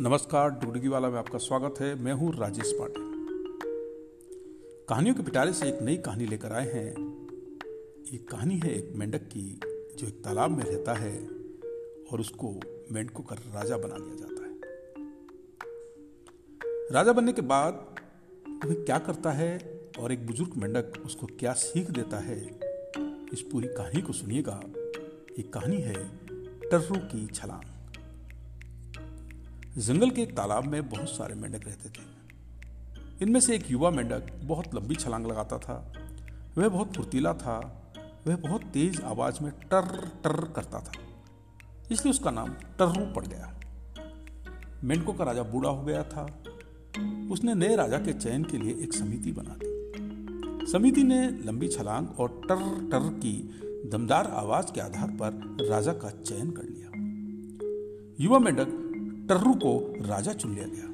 नमस्कार डुगडुगी वाला में आपका स्वागत है। मैं हूँ राजेश पांडे कहानियों के पिटारे से एक नई कहानी लेकर आए हैं। ये कहानी है एक मेंढक की, जो एक तालाब में रहता है और उसको मेंढकों का राजा बना दिया जाता है। राजा बनने के बाद वह क्या करता है और एक बुज़ुर्ग मेंढक उसको क्या सीख देता है, इस पूरी कहानी को सुनिएगा। ये कहानी है टर्रू की छलांग। जंगल के एक तालाब में बहुत सारे मेंढक रहते थे। इनमें से एक युवा मेंढक बहुत लंबी छलांग लगाता था। वह बहुत फुर्तीला था। वह बहुत तेज आवाज़ में टर टर करता था। इसलिए उसका नाम टर्रू पड़ गया। मेंढकों का राजा बूढ़ा हो गया था। उसने नए राजा के चयन के लिए एक समिति बना दी। समिति ने लंबी छलांग और टर टर की दमदार आवाज़ के आधार पर राजा का चयन कर लिया। युवा मेंढक टर्रू को राजा चुन लिया गया।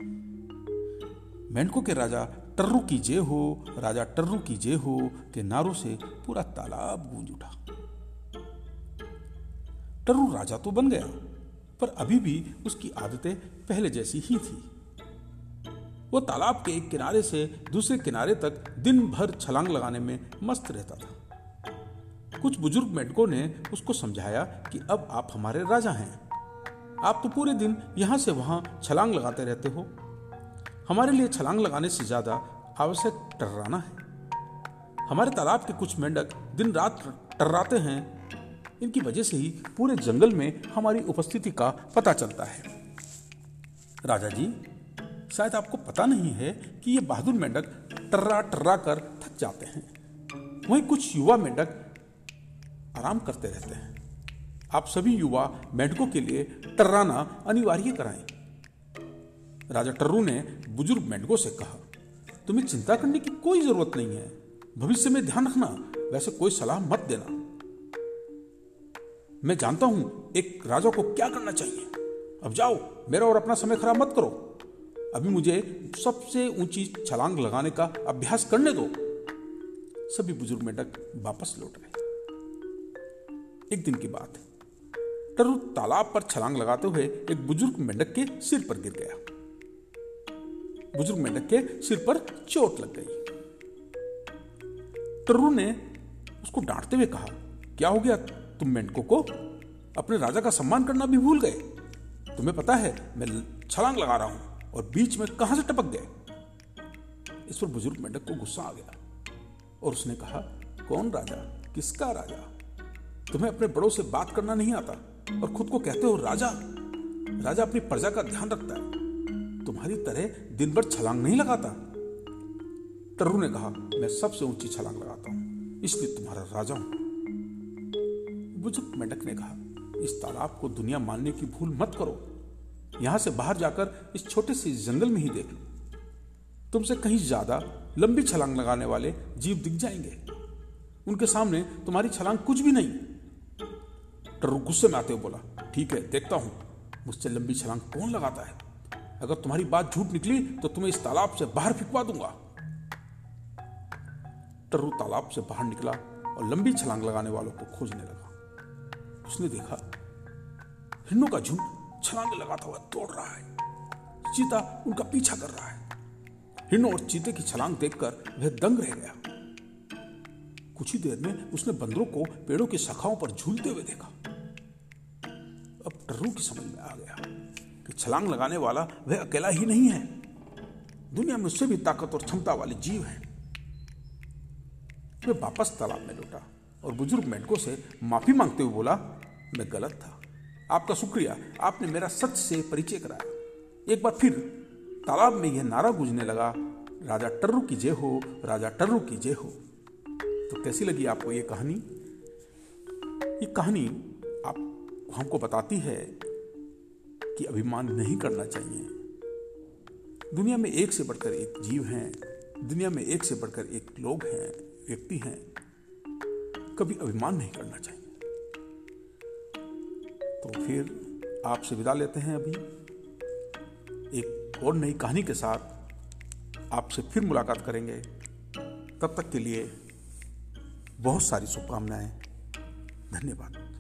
मेंढकों के राजा टर्रू की जय हो, राजा टर्रू की जय हो के नारों से पूरा तालाब गूंज उठा। टर्रू राजा तो बन गया, पर अभी भी उसकी आदतें पहले जैसी ही थी। वो तालाब के एक किनारे से दूसरे किनारे तक दिन भर छलांग लगाने में मस्त रहता था। कुछ बुज़ुर्ग मेंढकों ने उसको समझाया कि अब आप हमारे राजा हैं। आप तो पूरे दिन यहाँ से वहाँ छलांग लगाते रहते हो। हमारे लिए छलांग लगाने से ज़्यादा आवश्यक टर्राना है। हमारे तालाब के कुछ मेंढक दिन रात टर्राते हैं। इनकी वजह से ही पूरे जंगल में हमारी उपस्थिति का पता चलता है। राजा जी, शायद आपको पता नहीं है कि ये बहादुर मेंढक टर्रा टर्रा कर थक जाते हैं। वहीं कुछ युवा मेंढक आराम करते रहते हैं। आप सभी युवा मेंढकों के लिए टर्राना अनिवार्य कराएँ। राजा टर्रू ने बुज़ुर्ग मेंढकों से कहा, तुम्हें चिंता करने की कोई ज़रूरत नहीं है। भविष्य में ध्यान रखना, वैसे कोई सलाह मत देना। मैं जानता हूँ एक राजा को क्या करना चाहिए। अब जाओ, मेरा और अपना समय खराब मत करो। अभी मुझे सबसे ऊँची छलांग लगाने का अभ्यास करने दो। सभी बुज़ुर्ग मेंढक वापस लौट गए एक दिन की बात है टर्रू तालाब पर छलांग लगाते हुए एक बुज़ुर्ग मेंढक के सिर पर गिर गया। बुज़ुर्ग मेंढक के सिर पर चोट लग गई। टर्रू ने उसको डांटते हुए कहा, क्या हो गया? तुम मेंढकों को अपने राजा का सम्मान करना भी भूल गए। तुम्हें पता है, मैं छलांग लगा रहा हूँ और बीच में कहाँ से टपक गए? इस पर बुज़ुर्ग मेंढक को गुस्सा आ गया और उसने कहा, कौन राजा? किसका राजा? तुम्हें अपने बड़ों से बात करना नहीं आता। और खुद को कहते हो राजा। राजा अपनी प्रजा का ध्यान रखता है। तुम्हारी तरह दिन भर छलांग नहीं लगाता। टर्रू ने कहा, मैं सबसे ऊँची छलांग लगाता हूँ, इसलिए तुम्हारा राजा हूँ। बुज़ुर्ग मेंढक ने कहा, इस तालाब को दुनिया मानने की भूल मत करो। यहाँ से बाहर जाकर इस छोटे से जंगल में ही देख लो। तुमसे कहीं ज़्यादा लंबी छलांग लगाने वाले जीव दिख जाएँगे। उनके सामने तुम्हारी छलांग कुछ भी नहीं। टर्रू गुस्से में आते हुए बोला, ठीक है, देखता हूँ, मुझसे लंबी छलांग कौन लगाता है? अगर तुम्हारी बात झूठ निकली तो तुम्हें इस तालाब से बाहर फिकवा दूँगा. टर्रू तालाब से बाहर निकला और लंबी छलांग लगाने वालों को खोजने लगा। उसने देखा, हिन्नों का झुंड छलांग लगाता हुआ दौड़ रहा है। चीता उनका पीछा कर रहा है। हिन्नो और चीते की छलांग देखकर वह दंग रह गया। कुछ ही देर में उसने बंदरों को पेड़ों की शाखाओं पर झूलते हुए देखा। टर्रू की समझ में आ गया कि छलांग लगाने वाला वह अकेला ही नहीं है। दुनिया में उससे भी ताकत और क्षमता वाले जीव हैं। वह वापस तालाब में लौटा और बुज़ुर्ग मेंढकों से माफ़ी मांगते हुए बोला, मैं गलत था। आपका शुक्रिया, आपने मेरा सच से परिचय कराया। एक बार फिर तालाब में यह नारा गूंजने लगा, राजा टर्रू की जय हो, राजा टर्रू की जय हो। तो कैसी लगी आपको ये कहानी? ये कहानी हमको बताती है कि अभिमान नहीं करना चाहिए। दुनिया में एक से बढ़कर एक जीव हैं, दुनिया में एक से बढ़कर एक लोग हैं, व्यक्ति हैं। कभी अभिमान नहीं करना चाहिए। तो फिर आपसे विदा लेते हैं अभी। एक और नई कहानी के साथ आपसे फिर मुलाकात करेंगे। तब तक के लिए बहुत सारी शुभकामनाएँ। धन्यवाद।